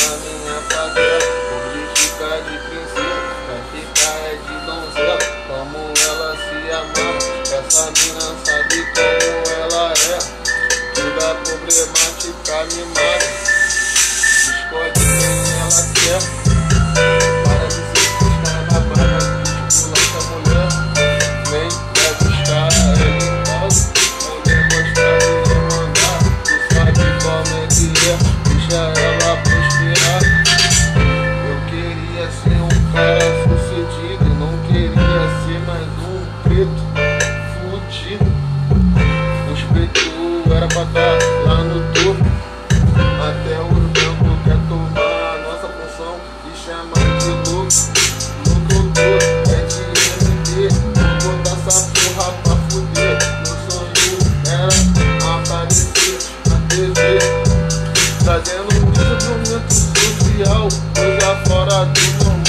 na minha favela. Hoje fica de princesa, vai ficar tá é de donzela. Como ela se amava, essa mina sabe como ela é. Toda problemática me mata pretos era pra estar lá no topo. Até o branco quer tomar a nossa função e chamar de louco. No doutor é de MD, vou botar essa porra pra fuder. Meu sonho era aparecer na TV, trazendo um instrumento social, coisa fora do normal.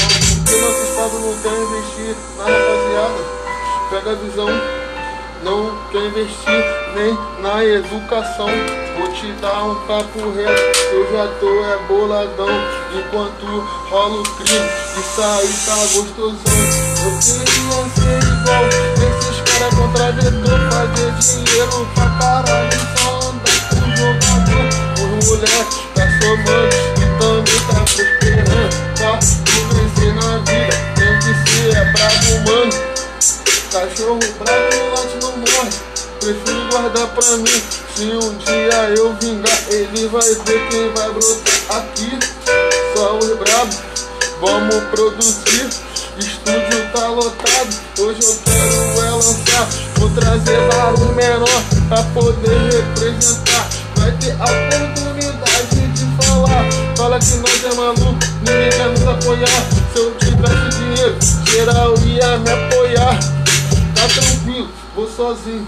Porque nosso estado não quer investir na rapaziada. Pega a visão não quer investir nem na educação. Vou te dar um papo reto, eu já tô é boladão. Enquanto rola o crime, isso aí tá gostosão. Eu queria ser igual esses caras contraventor, fazer dinheiro pra caralho, só andar com jogador. Os moleques tá somando e também tá prosperando. Tá vencer na vida, tem que ser é brabo, mano. Cachorro bravo prefiro guardar pra mim. Se um dia eu vingar, ele vai ver quem vai brotar aqui. Só os bravos, vamos produzir. Estúdio tá lotado, hoje eu quero é lançar. Vou trazer barulho menor pra poder representar. Vai ter a oportunidade de falar. Fala que nós é maluco, ninguém quer nos apoiar. Se eu tivesse dinheiro, geral ia me apoiar. Tá tranquilo, vou sozinho.